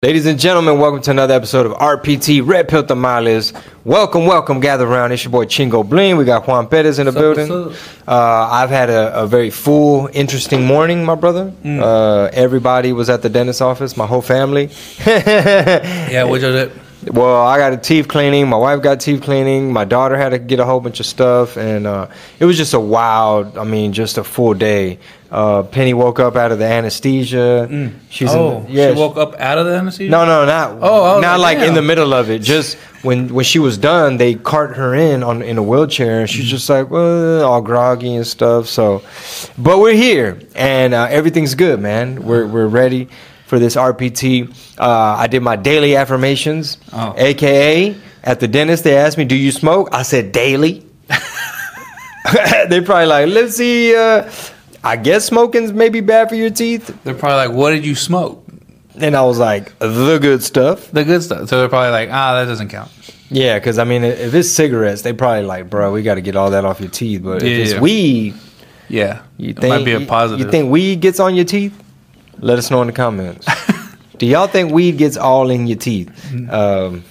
Ladies and gentlemen, welcome to another episode of RPT Red Pill Tamales. Welcome, welcome, gather around. It's your boy Chingo Bling. We got Juan Perez in the building. what's Uh, I've had a, a very full, interesting morning, my brother. Uh, everybody was at the dentist office, my whole family. Yeah, what you did? Well, I got a teeth cleaning. My wife got teeth cleaning. My daughter had to get a whole bunch of stuff, and uh, it was just a wild. I mean, just a full day. Uh, Penny woke up out of the anesthesia. She's oh, in, yeah. she woke up out of the anesthesia. no, no, not. Oh, not like, like in the middle of it. Just when when she was done, they cart her in on in a wheelchair, and she's Mm-hmm. just like, well, all groggy and stuff. So, but we're here, and uh, everything's good, man. We're we're ready for this RPT. Uh, I did my daily affirmations, Oh. aka at the dentist. They asked me, "Do you smoke?" I said, "Daily." they probably like, let's see. Uh, I guess smoking's maybe bad for your teeth. They're probably like, "What did you smoke?" And I was like, the good stuff. The good stuff. So they're probably like, "Ah, that doesn't count." Yeah, because I mean, if it's cigarettes, they probably like, bro, we got to get all that off your teeth. But Yeah, if it's yeah. weed, Yeah, you it think might be a positive. You think weed gets on your teeth? Let us know in the comments. Do y'all think weed gets all in your teeth? Um,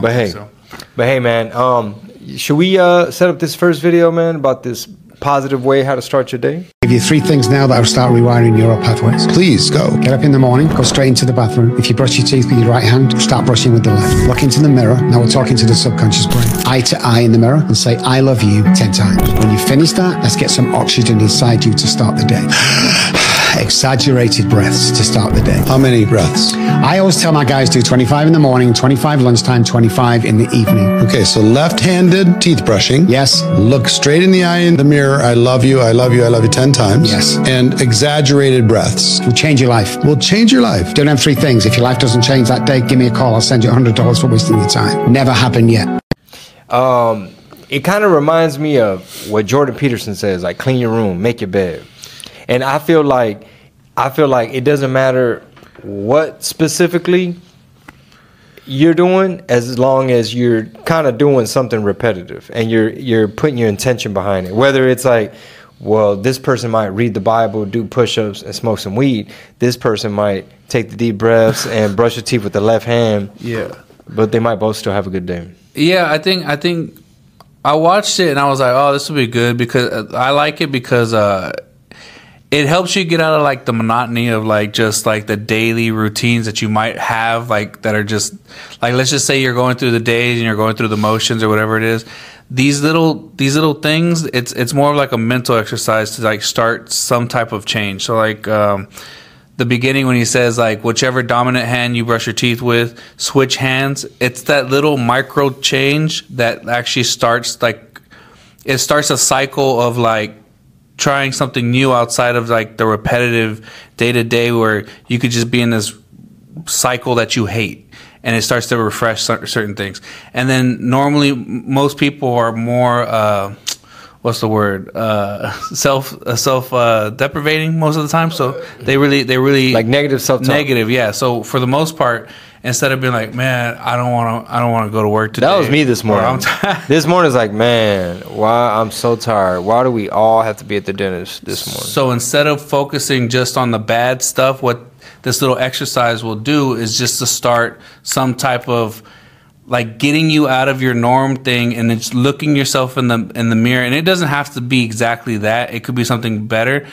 but hey, so. but hey, man, um, should we uh, set up this first video, man, about this positive way how to start your day? give you three things now that will start rewiring neural pathways. Please go. Get up in the morning, go straight into the bathroom. If you brush your teeth with your right hand, start brushing with the left. Look into the mirror. Now we're talking to the subconscious brain. Eye to eye in the mirror and say, I love you 10 times. When you finish that, let's get some oxygen inside you to start the day. Exaggerated breaths to start the day. How many breaths? I always tell my guys do 25 in the morning, 25 lunchtime, 25 in the evening. Okay, so left-handed teeth brushing. Yes. Look straight in the eye in the mirror. I love you. I love you. I love you 10 times. Yes. And exaggerated breaths Will change your life. will change your life. Do them three things. If your life doesn't change that day, give me a call. I'll send you $100 for wasting your time. Never happened yet. um, it kind of reminds me of what Jordan Peterson says, like clean your room, make your bed. And I feel like I feel like it doesn't matter what specifically you're doing as long as you're kind of doing something repetitive and you're you're putting your intention behind it. Whether it's like well, this person might read the Bible, do push-ups, and smoke some weed. This person might take the deep breaths and brush their teeth with the left hand. Yeah, But they might both still have a good day. yeah. I think I think I watched it and I was like, "Oh, this will be good," because uh, I like it because uh, it helps you get out of like the monotony of like just like the daily routines that you might have like that are just like let's just say you're going through the days and you're going through the motions or whatever it is. These little these little things it's it's more of like a mental exercise to like start some type of change. So like um the beginning when he says like whichever dominant hand you brush your teeth with switch hands it's that little micro change that actually starts like it starts a cycle of like trying something new outside of like the repetitive day to day where you could just be in this cycle that you hate and it starts to refresh certain things. And then normally most people are more uh what's the word? Uh self uh, self uh deprivating most of the time so they really they really Like negative self-talk. negative yeah. So for the most part instead of being like man i don't want to i don't want to go to work today That was me this morning. I'm tired. this like, man, why I'm so tired. Why do we all have to be at the dentist this morning? So instead of focusing just on the bad stuff, what this little exercise will do is just to start some type of like getting you out of your norm thing and it's looking yourself in the in the mirror and it doesn't have to be exactly that. It could be something better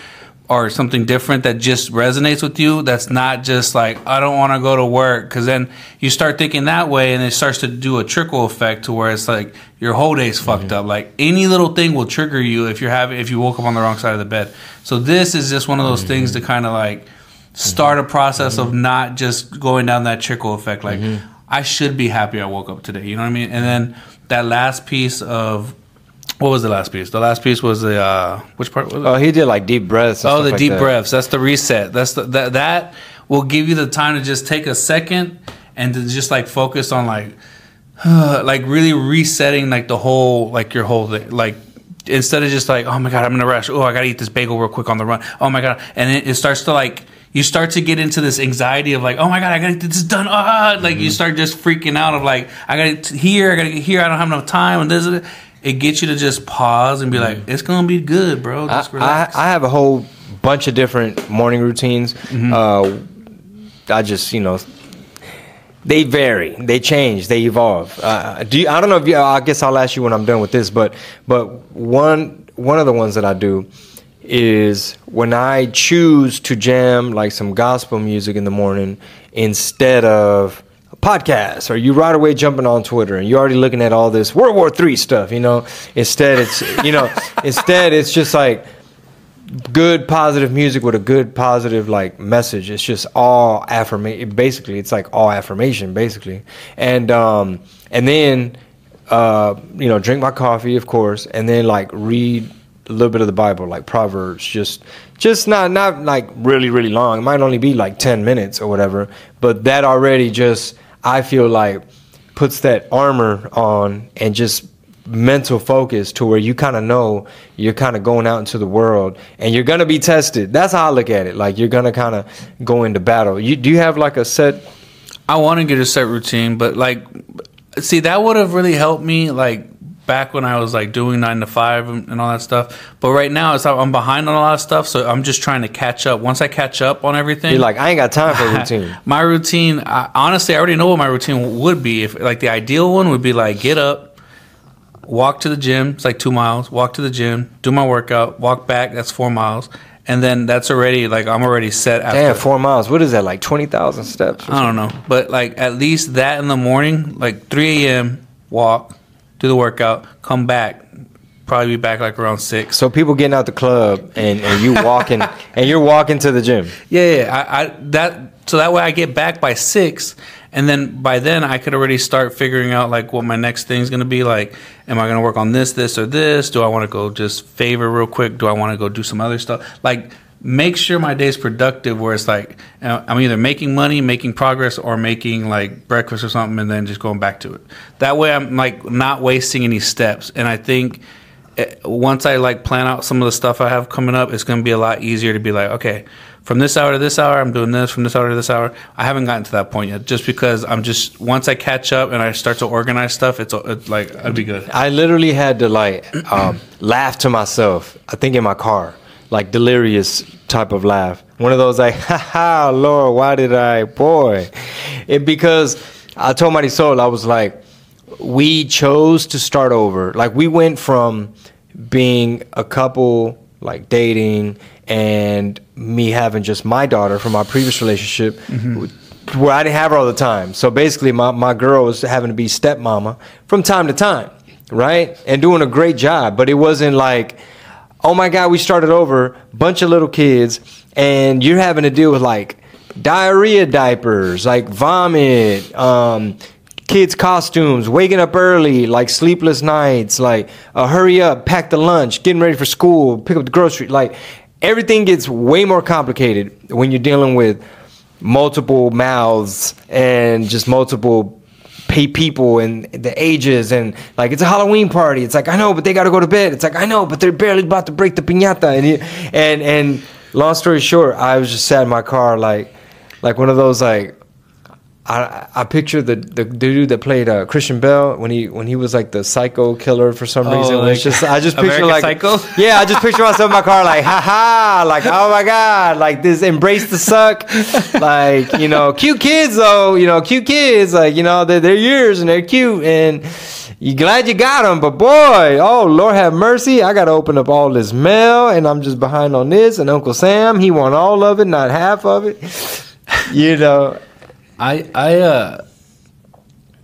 or something different that just resonates with you that's not just like I don't want to go to work cuz then you start thinking that way and it starts to do a trickle effect to where it's like your whole day's mm-hmm. fucked up. Like any little thing will trigger you if you're having if you woke up on the wrong side of the bed. So this is just one of those things mm-hmm. to kind of like mm-hmm. start a process of not just going down that trickle effect like I should be happy I woke up today you know what I mean? And then that last piece of what was the last piece the last piece was the uh which part was it Oh, he did like deep breaths. Oh, the like deep that. breaths. That's the reset. That's the that that will give you the time to just take a second and to just like focus on like like really resetting like the whole like your whole thing. Like instead of just like oh my god I'm in a rush. Oh I gotta eat this bagel real quick on the run. Oh my god, and it, it starts to like. You start to get into this anxiety of like, oh my god, I gotta get this done. Ah, like you start just freaking out of like, I gotta get here, I gotta get here, I don't have enough time, and this. and that. It gets you to just pause and be like, it's gonna be good, bro. I, Just I, relax. I have a whole bunch of different morning routines. Mm-hmm. Uh, I just, you know, they vary, they change, they evolve. Uh, do you, I don't know if you, I guess I'll ask you when I'm done with this, but but one one of the ones that I do is when I choose to jam like some gospel music in the morning instead of podcast, or you right away jumping on Twitter and you're already looking at all this World War Three stuff, you know. Instead, it's you know, instead it's just like good positive music with a good positive like message. It's just all affirmation basically it's like all affirmation basically. And um and then uh you know drink my coffee of course and then like read a little bit of the bible like proverbs just just not not like really really long. It might only be like 10 minutes or whatever but that already just i feel like puts that armor on and just mental focus to where you kind of know you're kind of going out into the world and you're gonna be tested. That's how I look at it. Like you're gonna kind of go into battle. You do you have like a set? I want to get a set routine, but like, see, that would have really helped me like back when I was like doing nine to five and, all that stuff. But right now, it's I'm behind on a lot of stuff, so I'm just trying to catch up. Once I catch up on everything, You're like I ain't got time for a routine. my routine, I, honestly, I already know what my routine would be. If like the ideal one would be like get up, walk to the gym. It's like two miles. Walk to the gym, do my workout, walk back. That's four miles, and then that's already like I'm already set. After Damn, four miles. What is that? Like twenty thousand steps? I don't know, but like at least that in the morning, like 3 a.m. walk, do the workout, come back, probably be back like around six. So people getting out the club and, and you walking and you're walking to the gym. Yeah, yeah. I, I that so that way I get back by six, and then by then I could already start figuring out like what my next thing's gonna be. Like, am I gonna work on this, this, or this? Do I want to go just favor real quick? Do I want to go do some other stuff? Like, make sure my day's productive. Where it's like uh, I'm either making money, making progress, or making like breakfast or something, and then just going back to it. That way I'm like not wasting any steps. And I think eh, once I like plan out some of the stuff I have coming up, it's going to be a lot easier to be like, okay, from this hour to this hour, I'm doing this. From this hour to this hour, I haven't gotten to that point yet, just because I'm just once I catch up and I start to organize stuff, it's, it's like I'd be good. I literally had to like um, laugh to myself. I think in my car, like delirious type of laugh. One of those like, ha ha, Lord, why did I, boy? It because I told Mighty Soul, I was like, we chose to start over. Like we went from being a couple, like dating, and me having just my daughter from my previous relationship, mm-hmm. where I didn't have her all the time. So basically, my, my girl was having to be stepmama from time to time, right? And doing a great job. But it wasn't like, oh my God, we started over, bunch of little kids, and you're having to deal with like diarrhea diapers, like vomit, um, kids' costumes, waking up early, like sleepless nights, like uh, hurry up, pack the lunch, getting ready for school, pick up the grocery. Like everything gets way more complicated when you're dealing with multiple mouths and just multiple pay people and the ages and like it's a Halloween party. It's like I know, but they got to go to bed. It's like I know, but they're barely about to break the piñata. And and and long story short, I was just sat in my car like like one of those like I I picture the the dude that played uh, Christian Bale when he when he was like the psycho killer for some Oh, reason. like it's just I just picture American like Psycho? yeah, I just picture myself in my car like ha ha like oh my god like this embrace the suck like you know cute kids though you know cute kids like you know they're, they're yours and they're cute and you glad you got them but boy oh Lord have mercy I got to open up all this mail and I'm just behind on this and Uncle Sam he want all of it not half of it you know I I uh,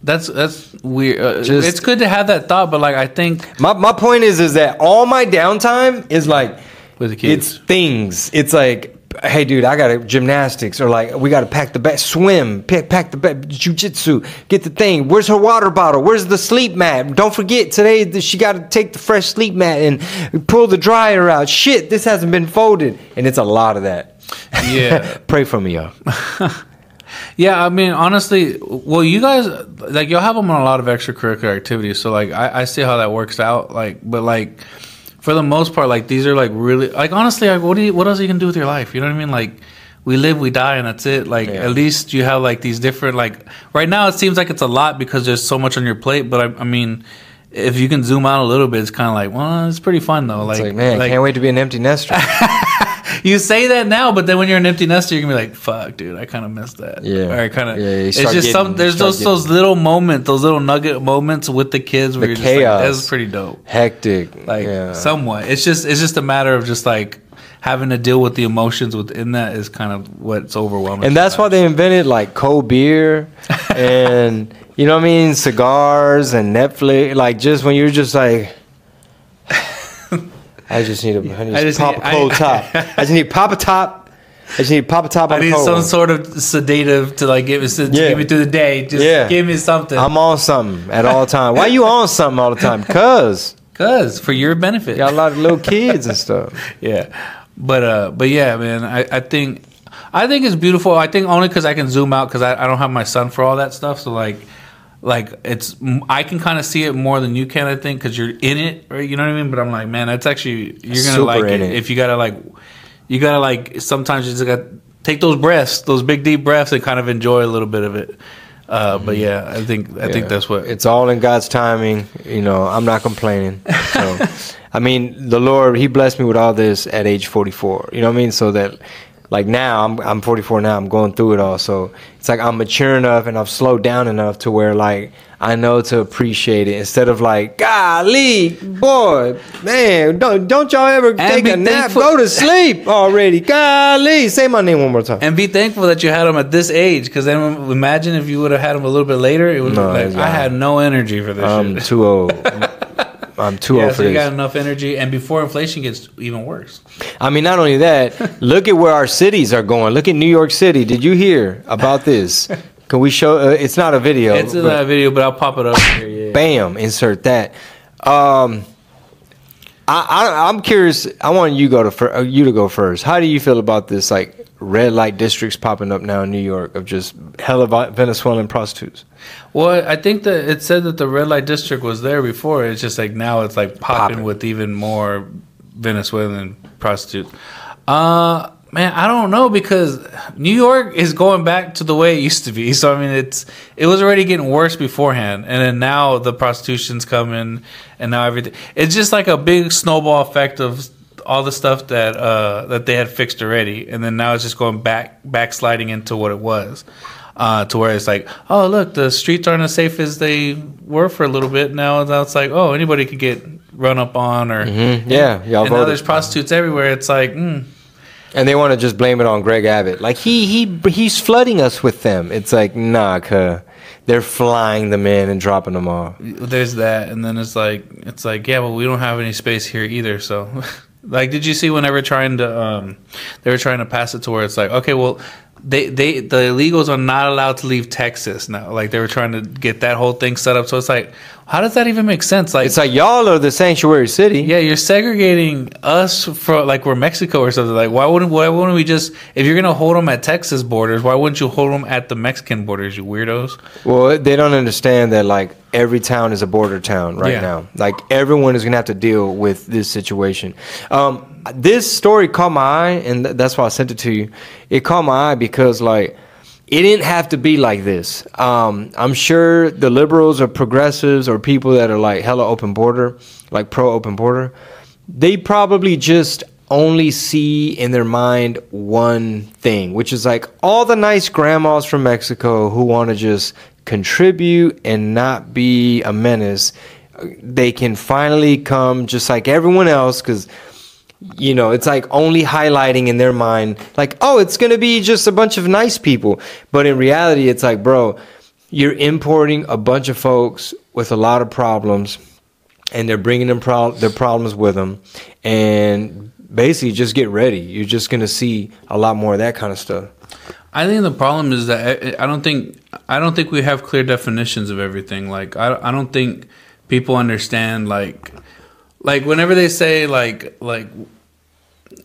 that's that's weird. Uh, Just- it's good to have that thought, but like I think My my point is is that all my downtime is like With the kids. It's things. It's like hey dude, I got to gymnastics or like we got to pack the bag, swim, pack, pack the bag, jujitsu, get the thing. Where's her water bottle? Where's the sleep mat? Don't forget today that she got to take the fresh sleep mat and pull the dryer out. Shit, this hasn't been folded, and it's a lot of that. Yeah. Pray for me, y'all. Yeah, I mean, honestly, well, you guys like you'll have them on a lot of extracurricular activities, so like I, I see how that works out. Like, but like for the most part, like these are like really like honestly, like what do you what else you can do with your life? You know what I mean? Like we live, we die, and that's it. Like Yeah. at least you have like these different like right now it seems like it's a lot because there's so much on your plate. But I, I mean, if you can zoom out a little bit, it's kind of like well, it's pretty fun though. It's Like, like man, like- can't wait to be an empty nester. you say that now, but then when you're an empty nester, you're gonna be like, "Fuck, dude, I kind of missed that." Yeah. or I kind of. Yeah, it's just some. There's those those little moments, those little nugget moments with the kids where The you're chaos. just like, "That's pretty dope." Hectic. Like yeah. somewhat, it's just it's just a matter of just like having to deal with the emotions within that is kind of what's overwhelming. and that's why they invented like cold beer and you know what I mean, cigars and Netflix. Like just when you're just like, I just need a, I need I just pop need- a cold I- top. I just need pop a top. I just need pop a top. I need some one. sort of sedative to like give me to Yeah. get me through the day. Just Yeah. give me something. I'm on something at all time. Why you on something all the time? Cause Cause for your benefit. got a lot of little kids and stuff. yeah but uh but yeah man i i think i think it's beautiful i think only because i can zoom out because I, I don't have my son for all that stuff so like like it's i can kind of see it more than you can i think because you're in it right you know what i mean but i'm like man that's actually you're gonna Super like it, it. if you gotta like you gotta like sometimes you just gotta take those breaths those big deep breaths and kind of enjoy a little bit of it uh, but yeah, I think I think Mm-hmm. That's what it's all in God's timing. You know, I'm not complaining. So, I mean, the Lord, He blessed me with all this at age 44. You know what I mean? So that, like now, I'm I'm 44 now. I'm going through it all. So it's like I'm mature enough and I've slowed down enough to where like I know to appreciate it instead of like, golly, boy, man, don't don't y'all ever take a nap? thankful- Go to sleep already. Golly, say my name one more time. And be thankful that you had them at this age, because then imagine if you would have had them a little bit later. It would No, like. I had no energy for this I'm shit. too old. I'm too yeah, old so for you this. got enough energy, and before inflation gets even worse. I mean, not only that, look at where our cities are going. Look at New York City. Did you hear about this? Can we show? Uh, it's not a video. It's but that video, but I'll pop it up here. Yeah. bam, insert that. Um, I, I I'm curious. I want you go to fir- uh, you to go first. How do you feel about this like red light districts popping up now in New York of just hella Venezuelan prostitutes? Well, I think that it said that the red light district was there before. It's just like now it's like popping, Popping. with even more Venezuelan prostitutes. Uh man, I don't know because New York is going back to the way it used to be. So I mean, it's it was already getting worse beforehand, and then now the prostitution's coming, and now everything. It's just like a big snowball effect of all the stuff that uh, that they had fixed already, and then now it's just going back backsliding into what it was. Uh, to where it's like, oh look, the streets aren't as safe as they were for a little bit. Now, now it's like, oh, anybody could get run up on, or Yeah, y'all and now there's prostitutes everywhere. It's like, mm, And they want to just blame it on Greg Abbott. Like he he he's flooding us with them. It's like nah, cuz they're flying them in and dropping them off. there's that, and then it's like, it's like, yeah, well we don't have any space here either. So, like, did you see when they were trying to, um, they were trying to pass it to where it's like, okay, well, they they the illegals are not allowed to leave Texas now. Like they were trying to get that whole thing set up. So it's like, how does that even make sense? Like, It's like y'all are the sanctuary city. Yeah, you're segregating us from like we're Mexico or something. Like, why wouldn't why wouldn't we just if you're gonna hold them at Texas borders, why wouldn't you hold them at the Mexican borders? You weirdos. Well, they don't understand that like every town is a border town right Yeah. now. Like everyone is gonna have to deal with this situation. Um, this story caught my eye, and th- that's why I sent it to you. It caught my eye because like it didn't have to be like this. Um, I'm sure the liberals or progressives or people that are like hella open border, like pro open border, they probably just only see in their mind one thing, which is like all the nice grandmas from Mexico who want to just contribute and not be a menace. They can finally come just like everyone else because you know, it's like only highlighting in their mind, like, oh, it's going to be just a bunch of nice people. But in reality, it's like, bro, you're importing a bunch of folks with a lot of problems, and they're bringing them pro- their problems with them. And basically, just get ready. You're just going to see a lot more of that kind of stuff. I think the problem is that I, I don't think I don't think we have clear definitions of everything. Like I, I don't think people understand like like whenever they say like like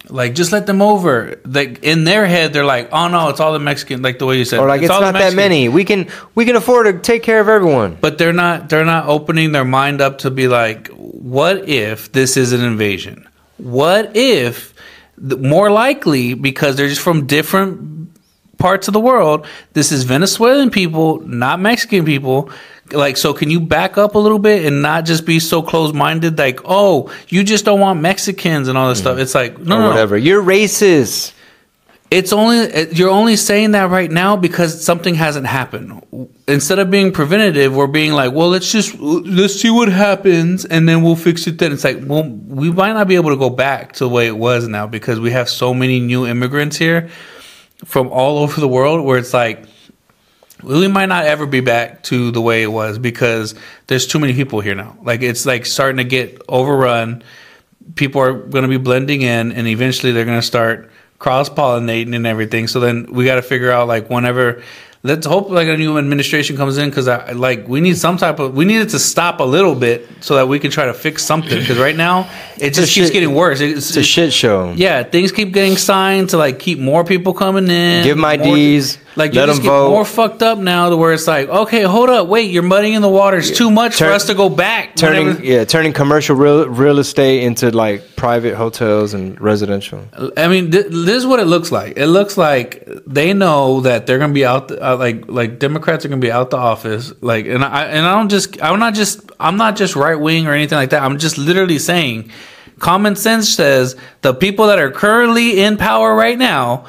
like just let them over like in their head they're like oh no it's all the mexican like the way you said Or like, it's, all not that many. We can we can afford to take care of everyone. but they're not they're not opening their mind up to be like what if this is an invasion what if more likely because they're just from different parts of the world this is venezuelan people not mexican people like so can you back up a little bit and not just be so close-minded like oh you just don't want mexicans and all this stuff? Mm-hmm. It's like no or no, no. whatever. You're racist. it's only you're only saying that right now because something hasn't happened. Instead of being preventative we're being like well let's just let's see what happens and then we'll fix it then. It's like well we might not be able to go back to the way it was now because we have so many new immigrants here from all over the world where it's like we might not ever be back to the way it was because there's too many people here now. Like it's like starting to get overrun. People are going to be blending in, and eventually they're going to start cross pollinating and everything. So then we got to figure out like whenever. Let's hope like a new administration comes in because I like we need some type of we need it to stop a little bit so that we can try to fix something because right now it just a keeps shit- getting worse. It's, It's a shit show. yeah, things keep getting signed to like keep more people coming in. Give more- IDs, Like let you just get vote. more fucked up now to where it's like, okay, hold up, wait, you're muddying in the waters too much Turn- for us to go back. Turning whenever- yeah, turning commercial real real estate into like private hotels and residential. I mean, th- this is what it looks like. It looks like they know that they're gonna be out, uh, like like Democrats are gonna be out the office. Like, and I and I don't just I'm not just I'm not just right wing or anything like that. I'm just literally saying, common sense says the people that are currently in power right now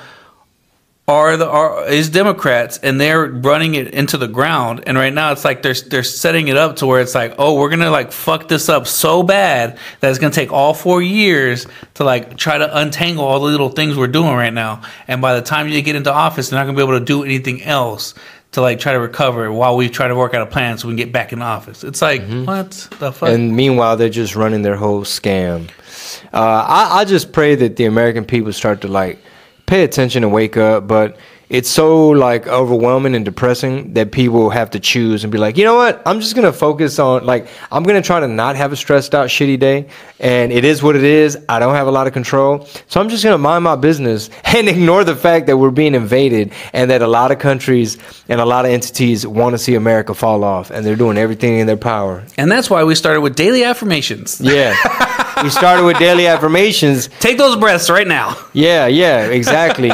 are the are is Democrats and they're running it into the ground and right now it's like they're they're setting it up to where it's like oh we're gonna like fuck this up so bad that it's gonna take all four years to like try to untangle all the little things we're doing right now. And by the time you get into office they're not gonna be able to do anything else to like try to recover while we try to work out a plan so we can get back in office. It's like what the fuck? And meanwhile, they're just running their whole scam. Uh, I, I just pray that the American people start to like pay attention and wake up. But it's so like overwhelming and depressing that people have to choose and be like, you know what? I'm just gonna focus on like I'm gonna try to not have a stressed out, shitty day. And it is what it is. I don't have a lot of control, so I'm just gonna mind my business and ignore the fact that we're being invaded and that a lot of countries and a lot of entities want to see America fall off, and they're doing everything in their power and that's why we started with daily affirmations yeah. we started with daily affirmations. take those breaths right now Yeah, yeah, exactly.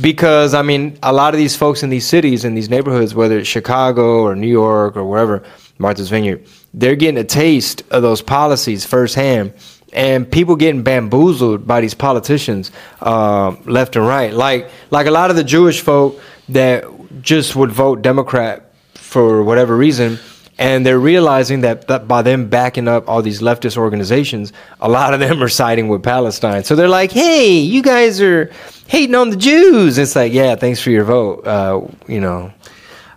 because I mean, a lot of these folks in these cities and these neighborhoods, whether it's Chicago or New York or wherever, Martha's Vineyard, they're getting a taste of those policies firsthand. And people getting bamboozled by these politicians, uh, left and right. Like, like a lot of the Jewish folk that just would vote Democrat for whatever reason, and they're realizing that, that by them backing up all these leftist organizations, a lot of them are siding with Palestine. So they're like, "Hey, you guys are hating on the Jews." It's like, "Yeah, thanks for your vote." Uh, you know,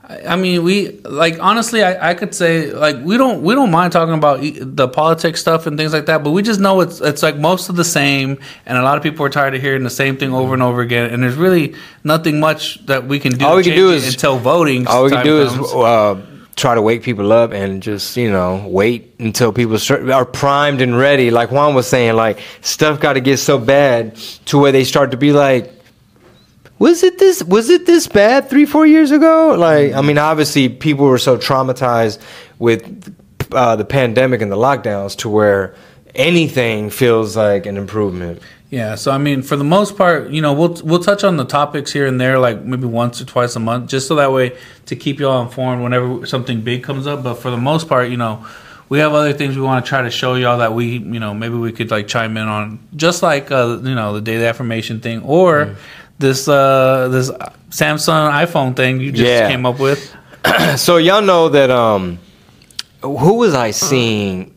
I mean, we like honestly, I, I could say like we don't we don't mind talking about the politics stuff and things like that, but we just know it's it's like most of the same, and a lot of people are tired of hearing the same thing over and over again, and there's really nothing much that we can do. All we can do is until voting. all we can do comes. is uh, try to wake people up and just you know wait until people start, are primed and ready. Like Juan was saying, like stuff got to get so bad to where they start to be like. Was it this? Was it this bad three, four years ago? Like, I mean, obviously, people were so traumatized with uh, the pandemic and the lockdowns to where anything feels like an improvement. Yeah, so I mean, for the most part, you know, we'll we'll touch on the topics here and there, like maybe once or twice a month, just so that way to keep you all informed whenever something big comes up. But for the most part, you know, we have other things we want to try to show y'all that we, you know, maybe we could like chime in on, just like uh, you know, the daily affirmation thing or this uh this Samsung iPhone thing you just Yeah. came up with. so y'all know that um who was I seeing?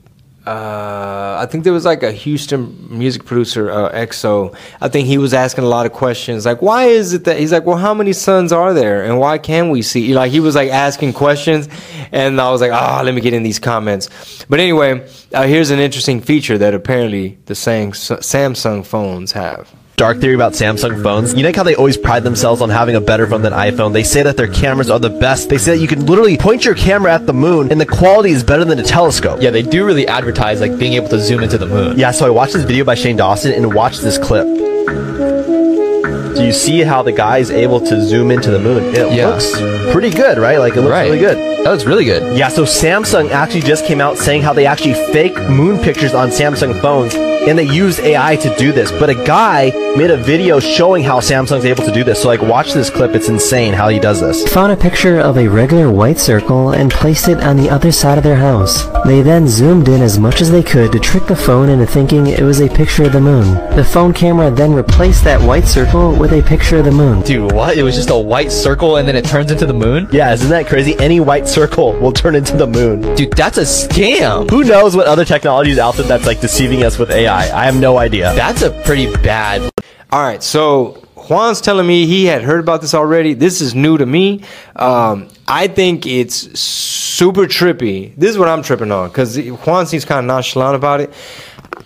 Uh, I think there was like a Houston music producer, uh, EXO. I think he was asking a lot of questions, like, "Why is it that?" He's like, "Well, how many sons are there, and why can we see?" Like he was like asking questions, and I was like, "Ah, let me get in these comments." But anyway, uh, here's an interesting feature that apparently the Samsung phones have. Dark theory about Samsung phones. You know how they always pride themselves on having a better phone than iPhone? They say that their cameras are the best. They say that you can literally point your camera at the moon and the quality is better than a telescope. Yeah, they do really advertise like being able to zoom into the moon. Yeah, so I watched this video by Shane Dawson and watched this clip. Do you see how the guy is able to zoom into the moon. It Yeah. looks pretty good, right? Like it looks Right. really good. That looks really good. Yeah, so Samsung actually just came out saying how they actually fake moon pictures on Samsung phones and they used AI to do this. But a guy made a video showing how Samsung's able to do this. So like, watch this clip. It's insane how he does this. found a picture of a regular white circle and placed it on the other side of their house. They then zoomed in as much as they could to trick the phone into thinking it was a picture of the moon. The phone camera then replaced that white circle with a picture of the moon. Dude, what? It was just a white circle and then it turns into the moon? Yeah, isn't that crazy? Any white circle will turn into the moon. Dude, that's a scam. Who knows what other technology is out there that's like deceiving us with AI? I have no idea. That's a pretty bad. All right, so Juan's telling me he had heard about this already. This is new to me. Um, I think it's super trippy. This is what I'm tripping on because Juan seems kind of nonchalant about it.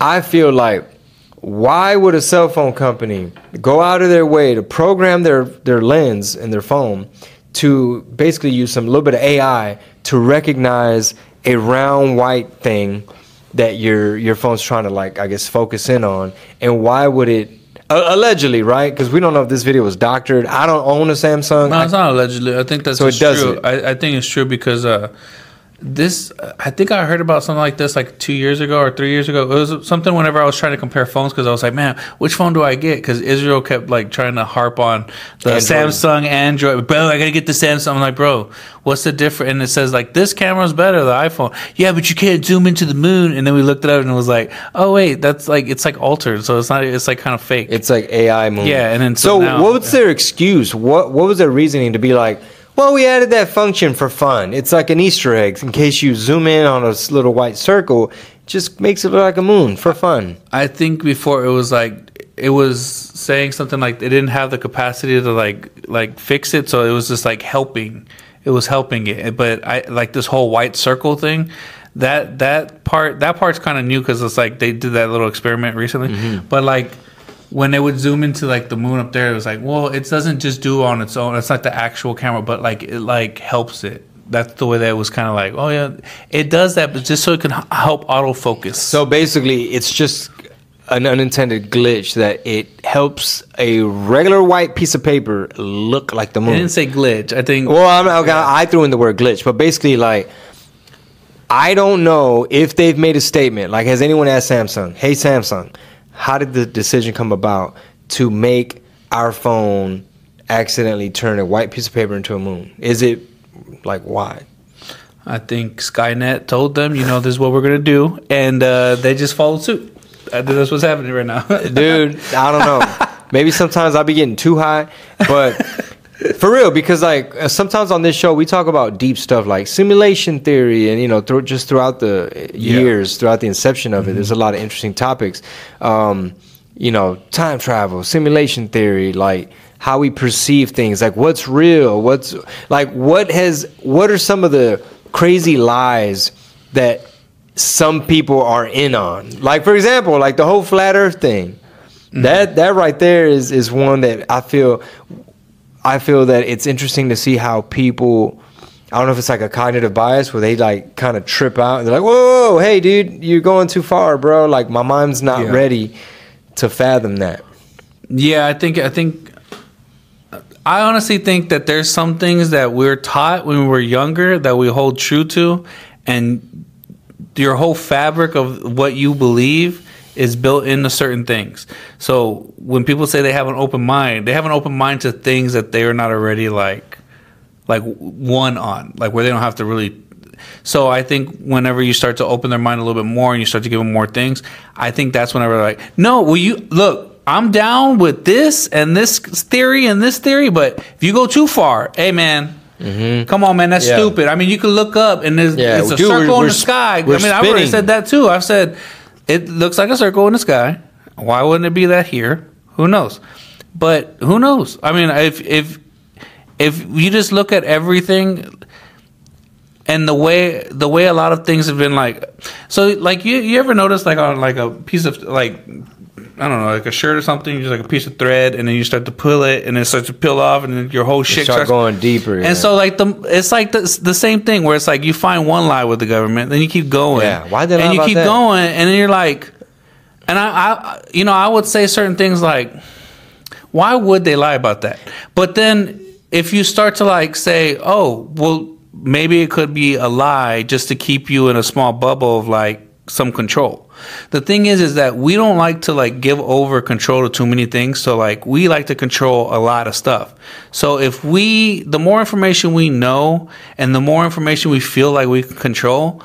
I feel like why would a cell phone company go out of their way to program their their lens and their phone to basically use some little bit of AI to recognize a round white thing that your your phone's trying to like I guess focus in on and why would it uh, allegedly right because we don't know if this video was doctored I don't own a Samsung No, it's not allegedly. I think that's So it does true. it. I, I think it's true because uh, this. I think I heard about something like this like two years ago or three years ago. It was something whenever I was trying to compare phones because I was like, man, which phone do I get? Because Israel kept like trying to harp on the Android. Samsung Android. Bro, I gotta get the Samsung. I'm like, bro, what's the difference? And it says like this camera's better, the iPhone. Yeah, but you can't zoom into the moon. And then we looked it up and it was like, oh wait, that's like it's like altered, so it's not. It's like kind of fake. It's like AI moon. Yeah, and then so, so now- what was their excuse? What what was their reasoning to be like? Well, we added that function for fun. It's like an Easter egg. In case you zoom in on a little white circle, it just makes it look like a moon for fun. I think before it was like it was saying something like they didn't have the capacity to like like fix it, so it was just like helping. It was helping it, but I like this whole white circle thing. That that part that part's kind of new because it's like they did that little experiment recently. Mm-hmm. But like when they would zoom into like the moon up there, it was like, well, it doesn't just do on its own. It's not the actual camera, but like it like helps it. That's the way that it was kind of like, oh yeah, it does that, but just so it can h- help autofocus. So basically, it's just an unintended glitch that it helps a regular white piece of paper look like the moon. I didn't say glitch. I think Well, I'm, okay, I threw in the word glitch, but basically, like, I don't know if they've made a statement. Like, has anyone asked Samsung, "Hey, Samsung, how did the decision come about to make our phone accidentally turn a white piece of paper into a moon? Is it like why?" I think Skynet told them, you know, this is what we're gonna do, and uh, they just followed suit. I think that's what's happening right now. dude i don't know maybe sometimes i'll be getting too high but for real because like uh, sometimes on this show we talk about deep stuff like simulation theory and you know thro- just throughout the uh, years throughout the inception of it there's a lot of interesting topics um, you know time travel simulation theory like how we perceive things like what's real what's like what has what are some of the crazy lies that some people are in on. Like for example, like the whole flat Earth thing. That that right there is is one that I feel I feel that it's interesting to see how people. I don't know if it's like a cognitive bias where they like kind of trip out and they're like, "Whoa, whoa, whoa, hey, dude, you're going too far, bro." Like my mind's not Yeah. ready to fathom that. yeah, I think I think I honestly think that there's some things that we're taught when we were younger that we hold true to, and your whole fabric of what you believe is built into certain things. So when people say they have an open mind, they have an open mind to things that they are not already like like one on, like where they don't have to really. So I think whenever you start to open their mind a little bit more and you start to give them more things, I think that's whenever they're like, no, well you look. I'm down with this and this theory and this theory, but if you go too far, hey man, come on man, that's Yeah. stupid. I mean, you can look up and there's Yeah, it's a dude, circle in the sky. I mean, I've already said that too. I've said it looks like a circle in the sky. Why wouldn't it be that here? Who knows? But who knows? I mean, if if if you just look at everything and the way the way a lot of things have been like so like you you ever notice like on like a piece of like I don't know, like a shirt or something, just like a piece of thread, and then you start to pull it, and it starts to peel off, and then your whole shit start starts going deeper, yeah. And so, like the, it's like the, the same thing where it's like you find one lie with the government, then you keep going, Yeah, why'd they lie and you keep that? going, and then you're like, and I, I, you know, I would say certain things like, why would they lie about that? But then if you start to like say, oh, well, maybe it could be a lie just to keep you in a small bubble of like some control. The thing is, is that we don't like to like give over control to too many things. So like we like to control a lot of stuff. So if we, the more information we know and the more information we feel like we can control,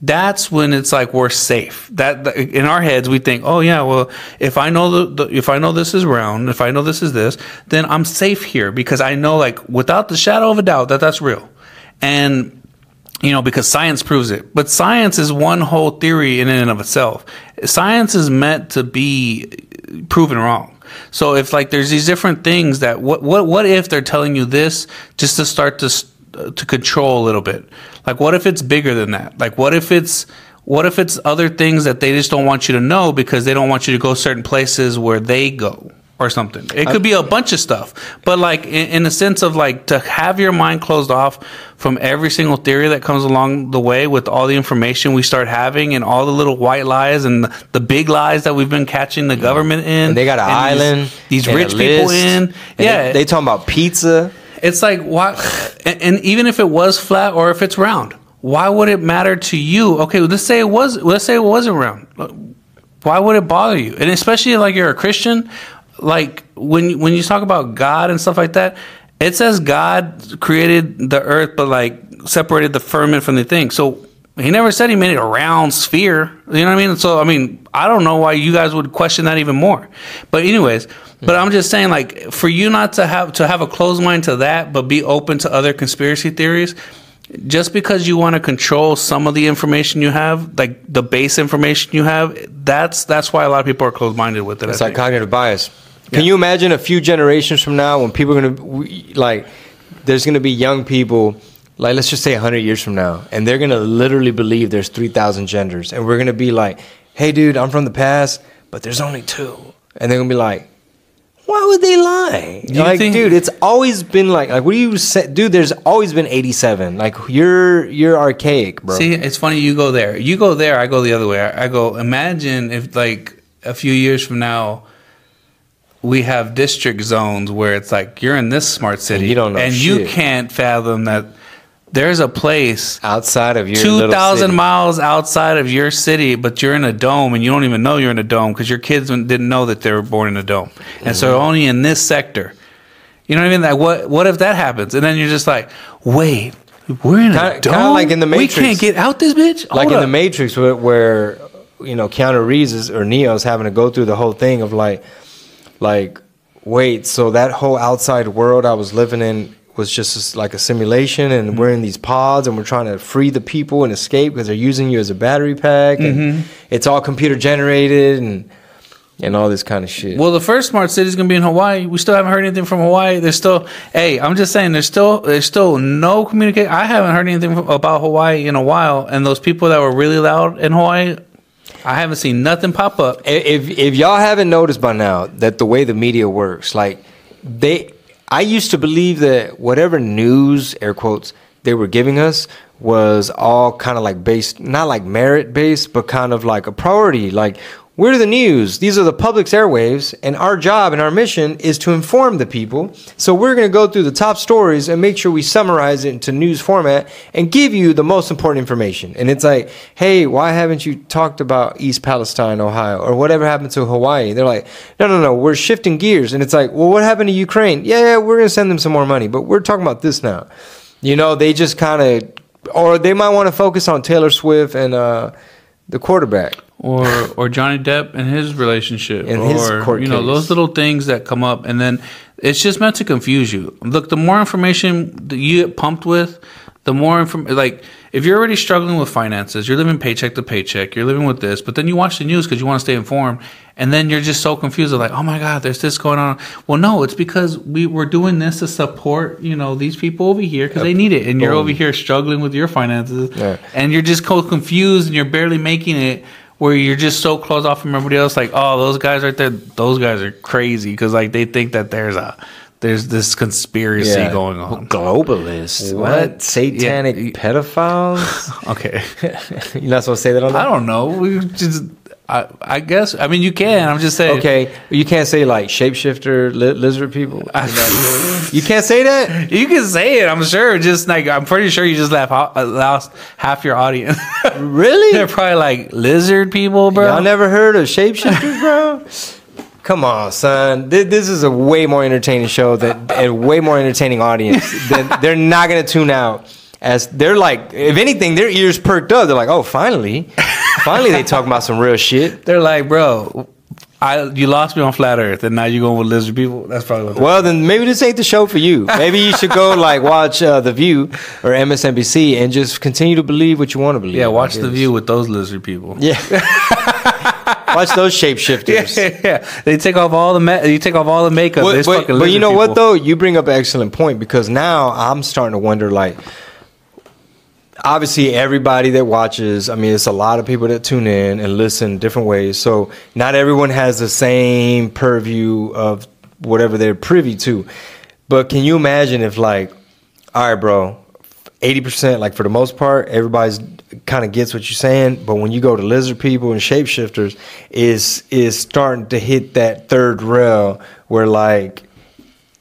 that's when it's like we're safe. That in our heads we think, oh yeah, well if I know the, the if I know this is round, if I know this is this, then I'm safe here because I know like without the shadow of a doubt that that's real, and you know because science proves it. But science is one whole theory in and of itself. Science is meant to be proven wrong. So if like there's these different things that what what what if they're telling you this just to start to to control a little bit? Like what if it's bigger than that? Like what if it's what if it's other things that they just don't want you to know because they don't want you to go certain places where they go or something? It could be a bunch of stuff, but like in, in the sense of like to have your mind closed off from every single theory that comes along the way with all the information we start having and all the little white lies and the, the big lies that we've been catching the government in. And they got an and these- island. These, a rich people in. Yeah, They, they talking about pizza. it's like why, and, and even if it was flat or if it's round, why would it matter to you? Okay, let's say it was. Let's say it wasn't round. Why would it bother you? And especially like you're a Christian, like when when you talk about God and stuff like that, it says God created the earth, but like separated the firmament from the thing. So he never said he made it a round sphere. You know what I mean? So I mean, I don't know why you guys would question that even more. But anyways, but I'm just saying, like, for you not to have to have a closed mind to that, but be open to other conspiracy theories. Just because you want to control some of the information you have, like the base information you have, that's that's why a lot of people are closed minded with it. I It's like think. cognitive bias. Can you imagine a few generations from now when people are gonna we- like? There's gonna be young people, like let's just say hundred years from now, and they're gonna literally believe there's three thousand genders, and we're gonna be like, "Hey, dude, I'm from the past, but there's only two. and they're gonna be like, "Why would they lie?" you like, think- dude, it's always been like, like what do you say, dude? There's always been 87. Like you're you're archaic, bro. See, it's funny you go there. You go there, I go the other way. I, I go, imagine if, like, a few years from now, we have district zones where it's like you're in this smart city you don't know and you shit. can't fathom that there's a place outside of your 2,000 miles outside of your city, but you're in a dome and you don't even know you're in a dome because your kids didn't know that they were born in a dome. And so Mm-hmm. only in this sector. You know what I mean? Like, what, what if that happens? And then you're just like, wait, we're in a Kinda- dome? kinda like in The Matrix. We can't get out this bitch? like Hold in up. the Matrix, where, where you know Keanu Reeves is, or Neo's having to go through the whole thing of like, like, wait, so that whole outside world I was living in was just like a simulation, and Mm-hmm. we're in these pods, and we're trying to free the people and escape because they're using you as a battery pack, and Mm-hmm. it's all computer generated and and all this kind of shit. Well, the first smart city is going to be in Hawaii. We still haven't heard anything from Hawaii. There's still, hey, I'm just saying, there's still, there's still no communication. I haven't heard anything from, about Hawaii in a while. And those people that were really loud in Hawaii, I haven't seen nothing pop up. if if y'all haven't noticed by now that the way the media works, like they, I used to believe that whatever news air quotes they were giving us was all kind of like based, not like merit based, but kind of like a priority. Like we're the news; these are the public's airwaves, and our job and our mission is to inform the people. So we're gonna go through the top stories and make sure we summarize it into news format and give you the most important information. And it's like, hey, why haven't you talked about East Palestine, Ohio, or whatever happened to Hawaii? They're like, no, no, no, we're shifting gears. And it's like, well, what happened to Ukraine? Yeah, yeah, we're gonna send them some more money, but we're talking about this now. You know, they just kind of, or they might want to focus on Taylor Swift and uh, the quarterback. Or or Johnny Depp and his relationship, In or his court you know case. those little things that come up, and then it's just meant to confuse you. Look, the more information that you get pumped with, the more inform. Like if you're already struggling with finances, you're living paycheck to paycheck, you're living with this, but then you watch the news because you want to stay informed, and then you're just so confused. Like, oh my god, there's this going on. Well, no, it's because we we're doing this to support you know these people over here because they need it, and you're over here struggling with your finances, Yeah. and you're just so confused and you're barely making it where you're just so closed off from everybody else like oh those guys right there those guys are crazy because like they think that there's a there's this conspiracy going on Globalists. What? What? Satanic Yeah. pedophiles? okay You're not supposed to say that on i don't know we just I, I guess. I mean, you can. I'm just saying. Okay, you can't say like shapeshifter li- lizard people. You, can't say that. You can say it. I'm sure. Just like I'm pretty sure you just left uh, lost half your audience. Really? They're probably like lizard people, bro. Y'all never heard of shapeshifters, bro? Come on, son. This, this is a way more entertaining show that and way more entertaining audience. They're not gonna tune out. As they're like, if anything, their ears perked up. They're like, oh, finally, finally, they talking about some real shit. They're like, bro, I you lost me on flat Earth, and now you're going with lizard people. That's probably what. Well, then maybe this ain't the show for you. Maybe you should go like watch uh, The View or MSNBC and just continue to believe what you want to believe. yeah, watch the view with those lizard people. Yeah. watch those shapeshifters. Yeah, yeah. They take off all the ma- you take off all the makeup. But, but- but you know what though? You bring up an excellent point because now I'm starting to wonder like obviously everybody that watches, I mean it's a lot of people that tune in and listen different ways. So not everyone has the same purview of whatever they're privy to. But can you imagine if like all right, bro, 80% like for the most part everybody's kind of gets what you're saying but when you go to lizard people and shapeshifters is is starting to hit that third rail where like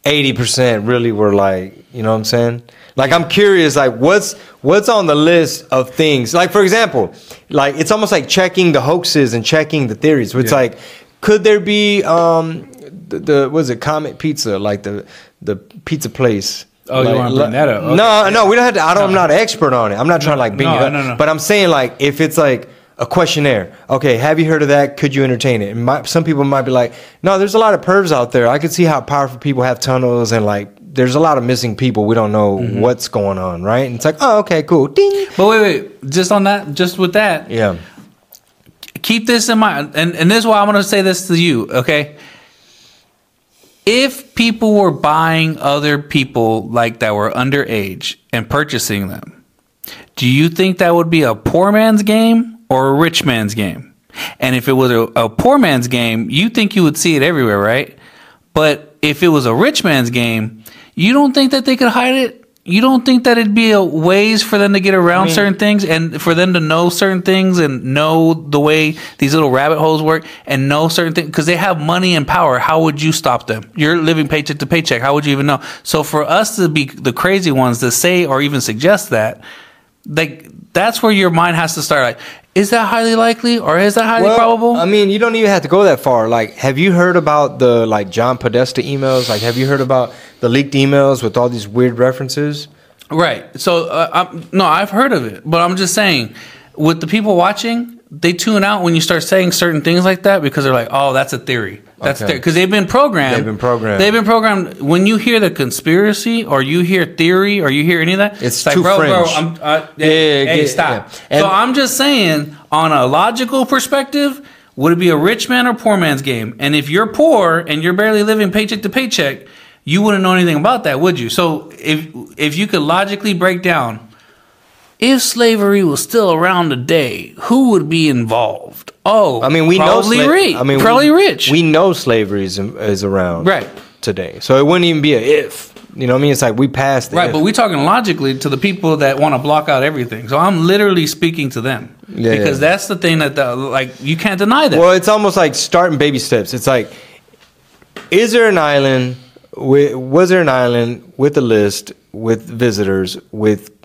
80% really were like you know what i'm saying like i'm curious like what's what's on the list of things like for example like it's almost like checking the hoaxes and checking the theories it's Yeah. like could there be um the, the was it comet pizza like the the pizza place Oh, you Like, wanna bring that up? Okay. no no we don't have to i don't i'm not an expert on it i'm not trying to like beat no, it up no, no. but i'm saying like if it's like a questionnaire. Okay, have you heard of that? Could you entertain it? And my, some people might be like, no, there's a lot of pervs out there. I can see how powerful people have tunnels and like there's a lot of missing people. We don't know Mm-hmm. what's going on, right? And it's like, oh, okay, cool. Ding. But wait, wait. Just on that, just with that, Yeah. keep this in mind, and and this is why I'm going to say this to you, okay? If people were buying other people like that were underage and purchasing them, do you think that would be a poor man's game or a rich man's game? And if it was a, a poor man's game, you think you would see it everywhere, right? But if it was a rich man's game, you don't think that they could hide it? You don't think that it'd be a ways for them to get around certain things and for them to know certain things and know the way these little rabbit holes work and know certain things because they have money and power. How would you stop them? You're living paycheck to paycheck. How would you even know? So for us to be the crazy ones to say or even suggest that, like that's where your mind has to start. Like, is that highly likely or is that highly probable? I mean, you don't even have to go that far. Like, have you heard about the like John Podesta emails? Like, have you heard about the leaked emails with all these weird references? Right. So, uh, I'm, no, I've heard of it, but I'm just saying, with the people watching, they tune out when you start saying certain things like that because they're like, "Oh, that's a theory." That's Okay. because they've been programmed. They've been programmed. They've been programmed. When you hear the conspiracy, or you hear theory, or you hear any of that, It's like, too bro, bro. I'm, uh, Yeah, hey, yeah, hey, yeah, stop. And- so I'm just saying, on a logical perspective, would it be a rich man or poor man's game? And if you're poor and you're barely living paycheck to paycheck, you wouldn't know anything about that, would you? So if if you could logically break down, if slavery was still around today, who would be involved? Oh, I mean, we probably know. sla- rich. I mean, probably we, rich. We know slavery is, is around Right. today, so it wouldn't even be a if. You know what I mean? It's like we passed. Right, if. but we're talking logically to the people that want to block out everything. So I'm literally speaking to them Yeah, because yeah. that's the thing that the, like you can't deny that. Well, it's almost like starting baby steps. It's like, is there an island? With, was there an island with a list with visitors with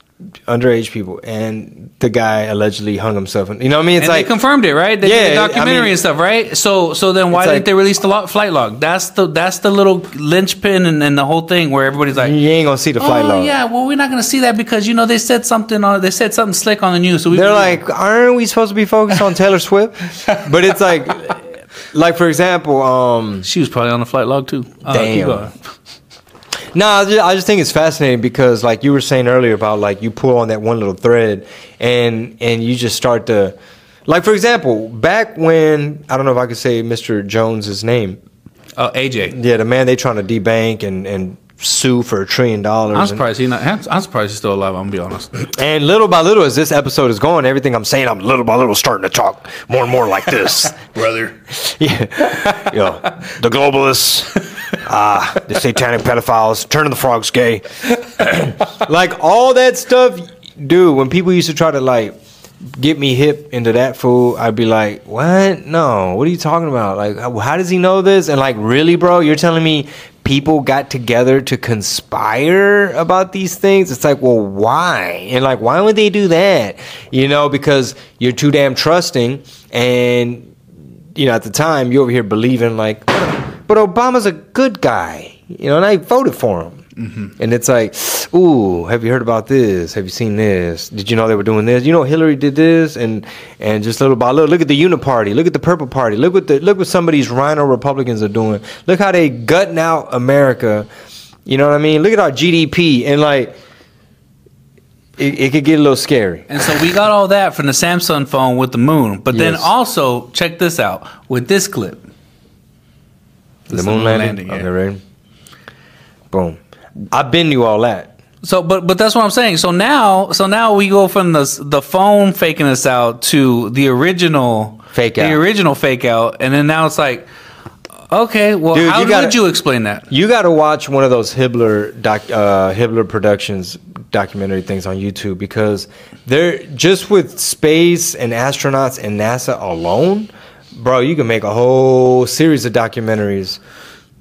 underage people, and the guy allegedly hung himself? You know what I mean? It's and like they confirmed it, right? They did Yeah, the documentary I mean- and stuff, right? So, so then why didn't like- they release the lo- flight log? That's the that's the little linchpin and, and the whole thing where everybody's like, you ain't gonna see the flight oh log. yeah, well we're not gonna see that because you know they said something on they said something slick on the news. So we They're like, aren't we supposed to be focused on Taylor Swift? But it's like, like for example, um, she was probably on the flight log too. Uh, Damn. going. No, I just, I just think it's fascinating because, like you were saying earlier about like you pull on that one little thread, and and you just start to, like for example, back when I don't know if I could say Mr. Jones's name. Oh, AJ. Yeah, the man they trying to debank and and sue for a trillion dollars. I'm surprised he's not. I'm surprised he's still alive. I'm gonna be honest. And little by little, as this episode is going, everything I'm saying, I'm little by little starting to talk more and more like this, brother. Yeah, Yo, the globalists, uh, the satanic pedophiles, turning the frogs gay, like all that stuff, dude. When people used to try to like get me hip into that fool, I'd be like, "What? No, what are you talking about? Like, how does he know this?" And like, really, bro, you're telling me people got together to conspire about these things? It's like, well, why? And like, why would they do that? You know, because you're too damn trusting, and you know, at the time, you're over here believing like, but Obama's a good guy, you know, and I voted for him. Mm-hmm. And it's like, ooh, have you heard about this? Have you seen this? Did you know they were doing this? You know, Hillary did this, and and just little by little, look at the Uniparty, look at the Purple Party, look what the look what some of these RINO Republicans are doing. Look how they gutting out America. You know what I mean? Look at our GDP, and like, it, it could get a little scary. And so we got all that from the Samsung phone with the moon. But then also, check this out with this clip. The This moon is landing. yeah. Okay, ready? Boom. I've been you all that. So, but but that's what I'm saying. So now, so now we go from the the phone faking us out to the original Fake out, the original fake out, and then now it's like, okay, well, Dude, how you gotta- would you explain that? You got to watch one of those Hibbeler doc, uh, Hibbeler Productions documentary things on YouTube because they're just with space and astronauts and NASA alone, bro. You can make a whole series of documentaries.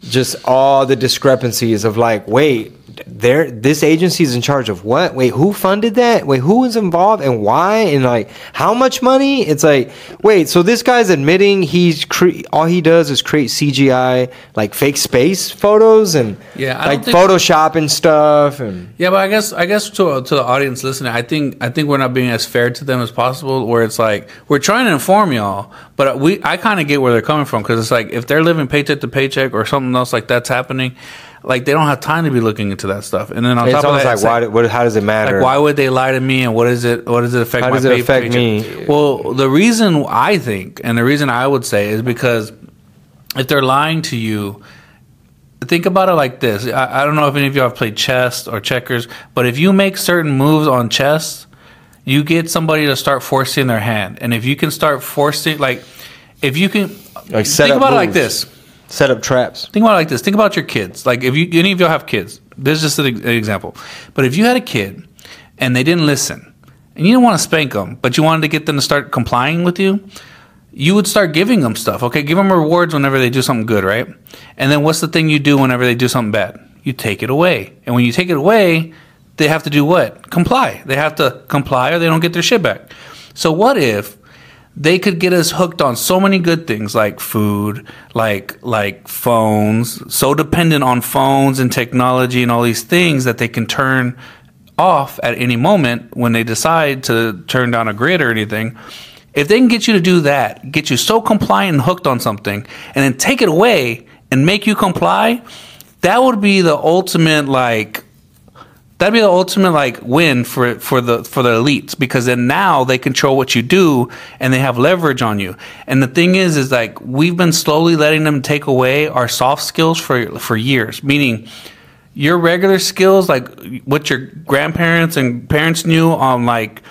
Just all the discrepancies of like, wait, there, this agency is in charge of what? Wait, who funded that? Wait, who was involved and why? And like, how much money? It's like, wait, so this guy's admitting he's cre- all he does is create CGI like fake space photos and Yeah, I like Photoshop and stuff and Yeah, but I guess I guess to to the audience listening, I think I think we're not being as fair to them as possible. Where it's like we're trying to inform y'all, but we I kind of get where they're coming from because it's like if they're living paycheck to paycheck or something else like that's happening, like they don't have time to be looking into that stuff. And then on it's top of that, like, why? what, how does it matter? Like, why would they lie to me, and what is it? What does it affect? How my does it affect paycheck? me? Well, the reason I think, and the reason I would say, is because if they're lying to you, think about it like this. I, I don't know if any of you have played chess or checkers, but if you make certain moves on chess, you get somebody to start forcing their hand, and if you can start forcing, like, if you can, Like think about it like this. Set up traps. Think about it like this. Think about your kids. Like if you any of y'all have kids, this is just an, an example. But if you had a kid and they didn't listen, and you didn't want to spank them, but you wanted to get them to start complying with you, you would start giving them stuff. Okay, give them rewards whenever they do something good, right? And then what's the thing you do whenever they do something bad? You take it away. And when you take it away, they have to do what? Comply. They have to comply or they don't get their shit back. So what if they could get us hooked on so many good things like food, like like phones, so dependent on phones and technology and all these things that they can turn off at any moment when they decide to turn down a grid or anything. If they can get you to do that, get you so compliant and hooked on something, and then take it away and make you comply, that would be the ultimate like that'd be the ultimate like win for for the for the elites because then now they control what you do and they have leverage on you. And the thing is, is like we've been slowly letting them take away our soft skills for for years. Meaning, your regular skills, like what your grandparents and parents knew on like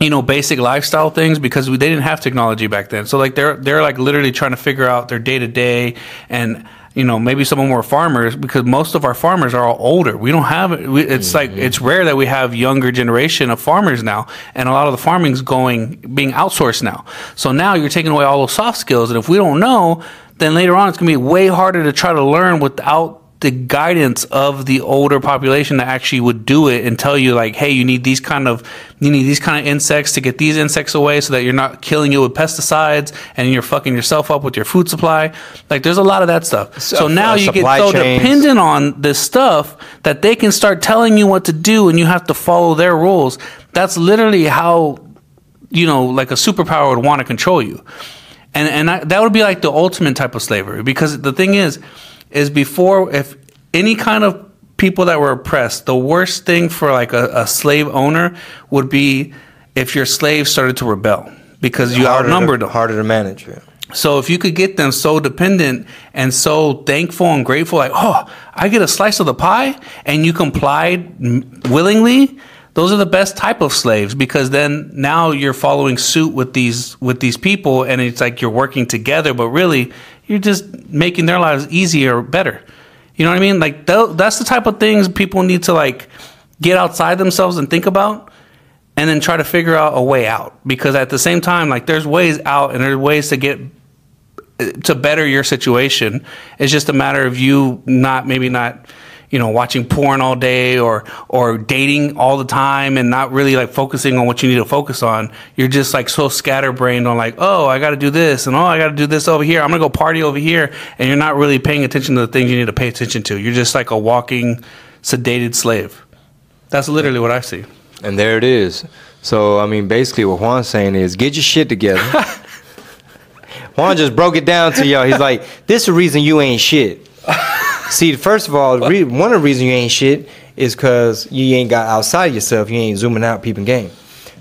you know basic lifestyle things because they didn't have technology back then so like they're they're like literally trying to figure out their day to day and you know maybe some of them were farmers because most of our farmers are all older. We don't have we, it's like mm-hmm. it's rare that we have younger generation of farmers now and a lot of the farming's going being outsourced now. So now you're taking away all those soft skills and if we don't know then later on it's going to be way harder to try to learn without the guidance of the older population that actually would do it and tell you like hey you need these kind of you need these kind of insects to get these insects away so that you're not killing you with pesticides and you're fucking yourself up with your food supply. Like there's a lot of that stuff. So, So- now uh, you get so chains. dependent on this stuff that they can start telling you what to do and you have to follow their rules. That's literally how you know like a superpower would want to control you. And and I, that would be like the ultimate type of slavery because the thing is is before if any kind of people that were oppressed the worst thing for like a, a slave owner would be if your slave started to rebel because you harder outnumbered to, them harder to manage. Yeah. so if you could get them so dependent and so thankful and grateful, like, oh, I get a slice of the pie, and you complied m- willingly, those are the best type of slaves because then now you're following suit with these with these people, and it's like you're working together, but really you're just making their lives easier, or better. You know what I mean? Like th- that's the type of things people need to like get outside themselves and think about and then try to figure out a way out because at the same time like there's ways out and there's ways to get to better your situation it's just a matter of you not maybe not you know watching porn all day or or dating all the time and not really like focusing on what you need to focus on you're just like so scatterbrained on like oh i gotta do this and oh i gotta do this over here i'm gonna go party over here and you're not really paying attention to the things you need to pay attention to you're just like a walking sedated slave that's literally what i see And there it is. So I mean, basically, what Juan's saying is, get your shit together. Juan just broke it down to y'all. He's like, this is the reason you ain't shit. See, first of all, re- one of the reasons you ain't shit is because you ain't got outside yourself. You ain't zooming out, peeping game.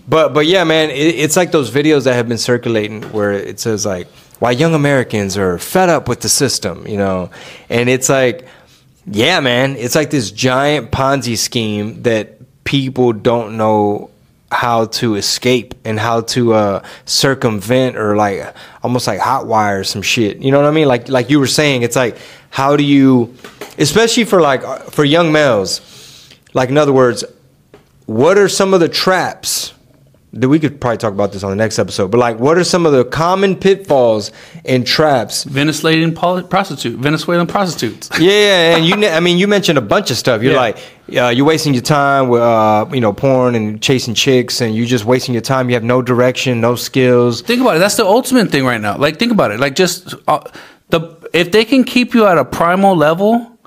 But but yeah, man, it, it's like those videos that have been circulating where it says like why young Americans are fed up with the system, you know, and it's like, yeah, man, it's like this giant Ponzi scheme that people don't know how to escape and how to uh, circumvent or like almost like hotwire some shit. You know what I mean? Like like you were saying, it's like how do you, especially for like for young males, like in other words, what are some of the traps that we could probably talk about this on the next episode but like what are some of the common pitfalls and traps? Venezuelan poli- prostitute venezuelan prostitutes. Yeah, and you i mean you mentioned a bunch of stuff. You're Yeah. like uh, you're wasting your time with uh, you know porn and chasing chicks and you're just wasting your time. You have no direction no skills. Think about it. That's the ultimate thing right now. Like think about it. Like just uh, the if they can keep you at a primal level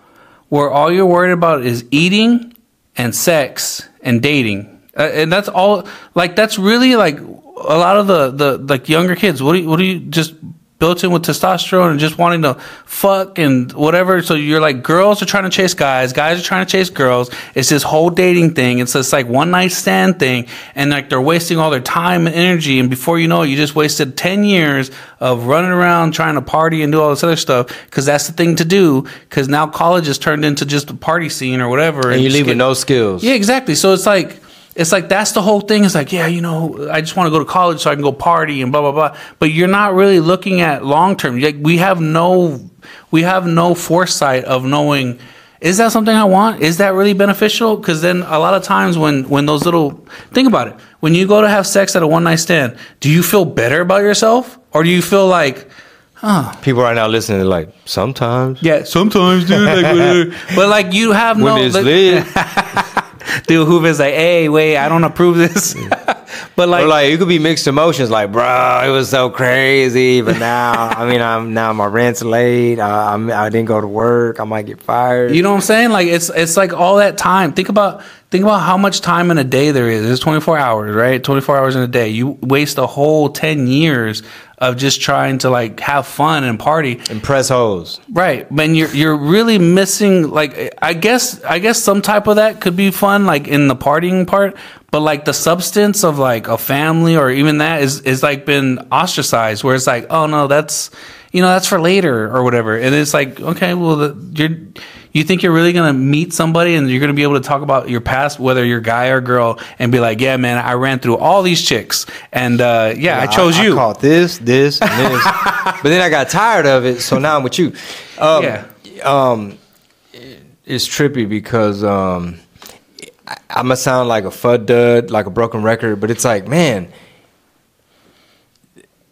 where all you're worried about is eating and sex and dating uh, and that's all like that's really like a lot of the the like younger kids what do you what do you just built in with testosterone and just wanting to fuck and whatever? So you're like girls are trying to chase guys guys are trying to chase girls. It's this whole dating thing. It's this like one night stand thing. And like they're wasting all their time and energy. And before you know it you just wasted 10 years of running around trying to party and do all this other stuff because that's the thing to do because now college has turned into just a party scene or whatever. And you just leave with no skills. Yeah, exactly. So it's like it's like that's the whole thing. It's like, yeah, you know, I just want to go to college so I can go party and blah blah blah. But you're not really looking at long term. Like we have no we have no foresight of knowing is that something I want? Is that really beneficial? Because then a lot of times when when those little think about it, when you go to have sex at a one night stand, do you feel better about yourself or do you feel like Huh. people right now listening like sometimes yeah, sometimes, dude. Like, but like you have no. when it's like- lit dude who is like, hey, wait, I don't approve this. but like, or like it could be mixed emotions like bro it was so crazy but now i mean i'm now my rent's late I, I'm, i didn't go to work i might get fired you know what I'm saying? Like it's it's like all that time. Think about think about how much time in a day there is. It's 24 hours, right? 24 hours in a day. You waste a whole 10 years of just trying to like have fun and party. and press hoes Right. Man, you're you're really missing like I guess I guess some type of that could be fun like in the partying part, but like the substance of like a family or even that is is like been ostracized where it's like, "Oh no, that's you know, that's for later or whatever." And it's like, "Okay, well, the, you're you think you're really going to meet somebody and you're going to be able to talk about your past whether you're guy or girl and be like, "Yeah, man, I ran through all these chicks and uh yeah, I chose you." I caught this, this, and this. but then I got tired of it, so now I'm with you. Um, Yeah. Um, it- it's trippy because um, I, I'm gonna sound like a fud dud, like a broken record, but it's like, man,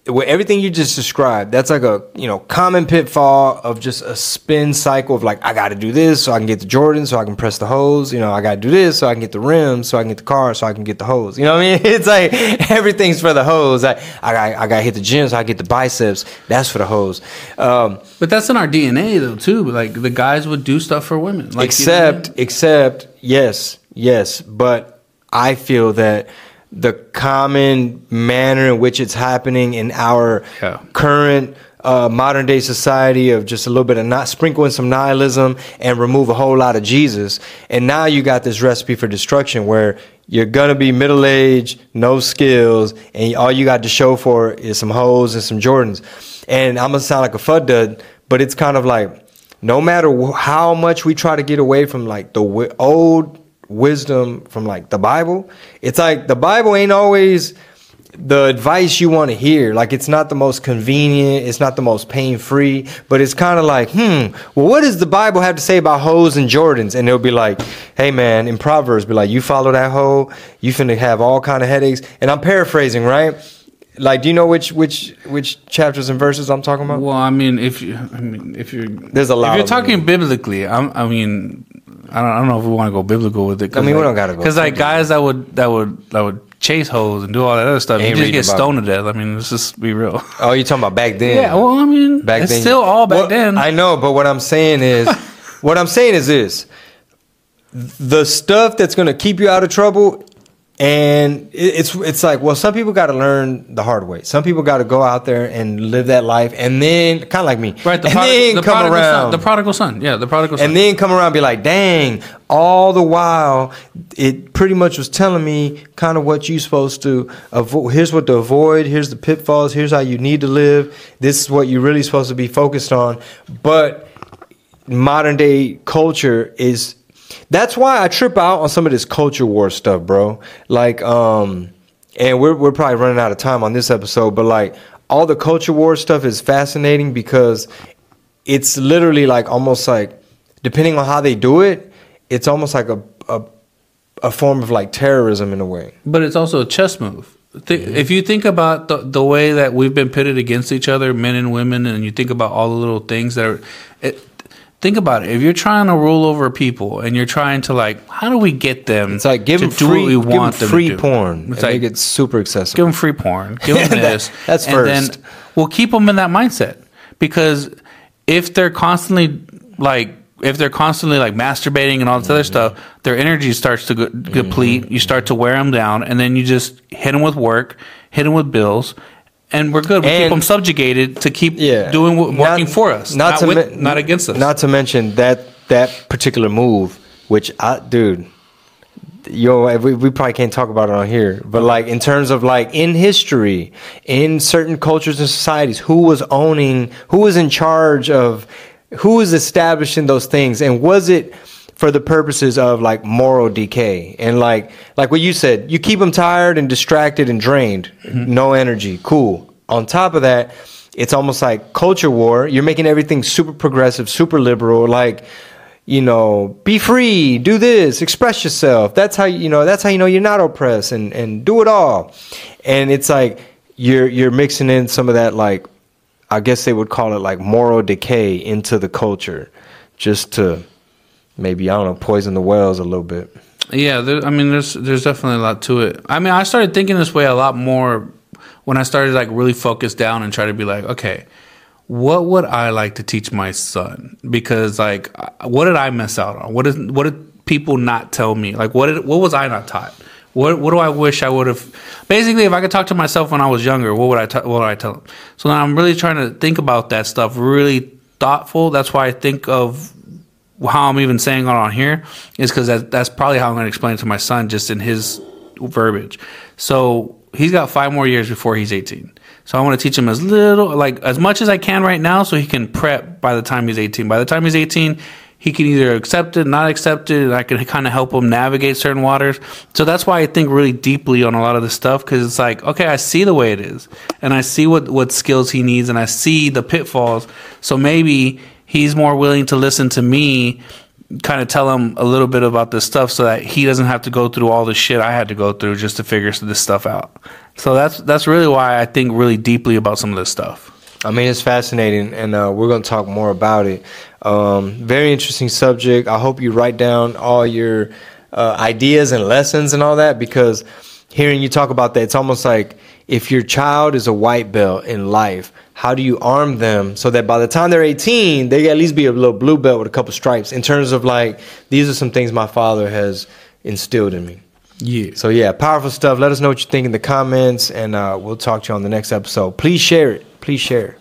with everything you just described, that's like a you know common pitfall of just a spin cycle of like I got to do this so I can get the Jordan, so I can press the hoes. You know, I got to do this so I can get the rims, so I can get the car, so I can get the hoes. You know what I mean? It's like everything's for the hoes. I I got I got to hit the gym so I get the biceps. That's for the hoes. Um, But that's in our DNA though too. Like the guys would do stuff for women. Like you know I except mean? except yes yes but i feel that the common manner in which it's happening in our Yeah. current uh, modern day society of just a little bit of not sprinkling some nihilism and remove a whole lot of jesus and now you got this recipe for destruction where you're gonna be middle aged no skills and all you got to show for is some hoes and some jordans and i'm gonna sound like a fud dud but it's kind of like no matter how much we try to get away from like the old wisdom from like the Bible, it's like the Bible ain't always the advice you want to hear. Like it's not the most convenient, it's not the most pain free, but it's kind of like, hmm, well, what does the Bible have to say about hoes and Jordans? And they'll be like, hey man, in Proverbs, be like, you follow that hoe, you finna have all kind of headaches. And I'm paraphrasing, right? Like, do you know which which which chapters and verses I'm talking about? Well, I mean, if you, I mean, if you're, There's a lot If you're of them. talking biblically, I'm, I mean, I don't, I don't know if we want to go biblical with it. I mean, we don't gotta go because like guys that would that would that would chase hoes and do all that other stuff, Ain't you just get stoned to death. I mean, let's just be real. Oh, you talking about back then? Yeah, well, I mean, back it's then. still all back Well, then. I know, but what I'm saying is, what I'm saying is this: the stuff that's gonna keep you out of trouble, and it's it's like, well, some people got to learn the hard way. Some people got to go out there and live that life, and then kind of like me, right, the, and then the come prodigal around, son, the prodigal son, yeah, the prodigal son. and then come around and be like, dang, all the while it pretty much was telling me kind of what you're supposed to avoid. Here's what to avoid. Here's the pitfalls. Here's how you need to live. This is what you're really supposed to be focused on. But modern day culture is that's why I trip out on some of this culture war stuff, bro. Like, um, and we're we're probably running out of time on this episode, but like all the culture war stuff is fascinating because it's literally like almost like depending on how they do it, it's almost like a a, a form of like terrorism in a way. But it's also a chess move. Th- If you think about the, the way that we've been pitted against each other, men and women, and you think about all the little things that are, it, think about it. If you're trying to rule over people and you're trying to like, how do we get them? It's like give to them do free, what we give them free to do? porn. It's like make it super accessible. give them free porn, give them That- this. that's and first. then we'll keep them in that mindset because if they're constantly like if they're constantly like masturbating and all this Mm-hmm. other stuff, their energy starts to go- deplete. You start to wear them down, and then you just hit them with work, hit them with bills, and we're good. We keep them subjugated to keep yeah, doing what, Not- working for us, not, to with, men- not against us. Not to mention that that particular move, which I, dude, yo, eh, we, we probably can't talk about it on here, but like in terms of like in history, in certain cultures and societies, who was owning, who was in charge of, who was establishing those things, and was it for the purposes of like moral decay and like like what you said, you keep them tired and distracted and drained, mm-hmm. no energy, cool. On top of that, it's almost like culture war. You're making everything super progressive, super liberal, like you know, be free, do this, express yourself. That's how you know. That's how you know you're not oppressed, and and do it all. And it's like you're you're mixing in some of that like, I guess they would call it like moral decay into the culture, just to maybe I don't know poison the wells a little bit. Yeah, there, I mean, there's there's definitely a lot to it. I mean, I started thinking this way a lot more when I started like really focus down and try to be like, okay, what would I like to teach my son? Because like, what did I miss out on? What did what did people not tell me? Like, what did what was I not taught? What what do I wish I would have? Basically, if I could talk to myself when I was younger, what would I t- what would I tell him? So now I'm really trying to think about that stuff, really thoughtful. That's why I think of how I'm even saying it on here is because that, that's probably how I'm going to explain it to my son, just in his verbiage. So he's got five more years before he's 18. So I want to teach him as little, like as much as I can right now, so he can prep by the time he's 18. By the time he's 18, he can either accept it, not accept it, and I can kind of help him navigate certain waters. So that's why I think really deeply on a lot of this stuff because it's like, okay, I see the way it is, and I see what what skills he needs, and I see the pitfalls. So maybe he's more willing to listen to me kind of tell him a little bit about this stuff so that he doesn't have to go through all the shit I had to go through just to figure this stuff out. So that's that's really why I think really deeply about some of this stuff. I mean, it's fascinating, and uh, we're going to talk more about it. Um, very interesting subject. I hope you write down all your uh, ideas and lessons and all that because hearing you talk about that, it's almost like if your child is a white belt in life, how do you arm them so that by the time they're 18, they at least be a little blue belt with a couple stripes in terms of like, these are some things my father has instilled in me. Yeah. So yeah, powerful stuff. Let us know what you think in the comments, and uh, we'll talk to you on the next episode. Please share it. Please share.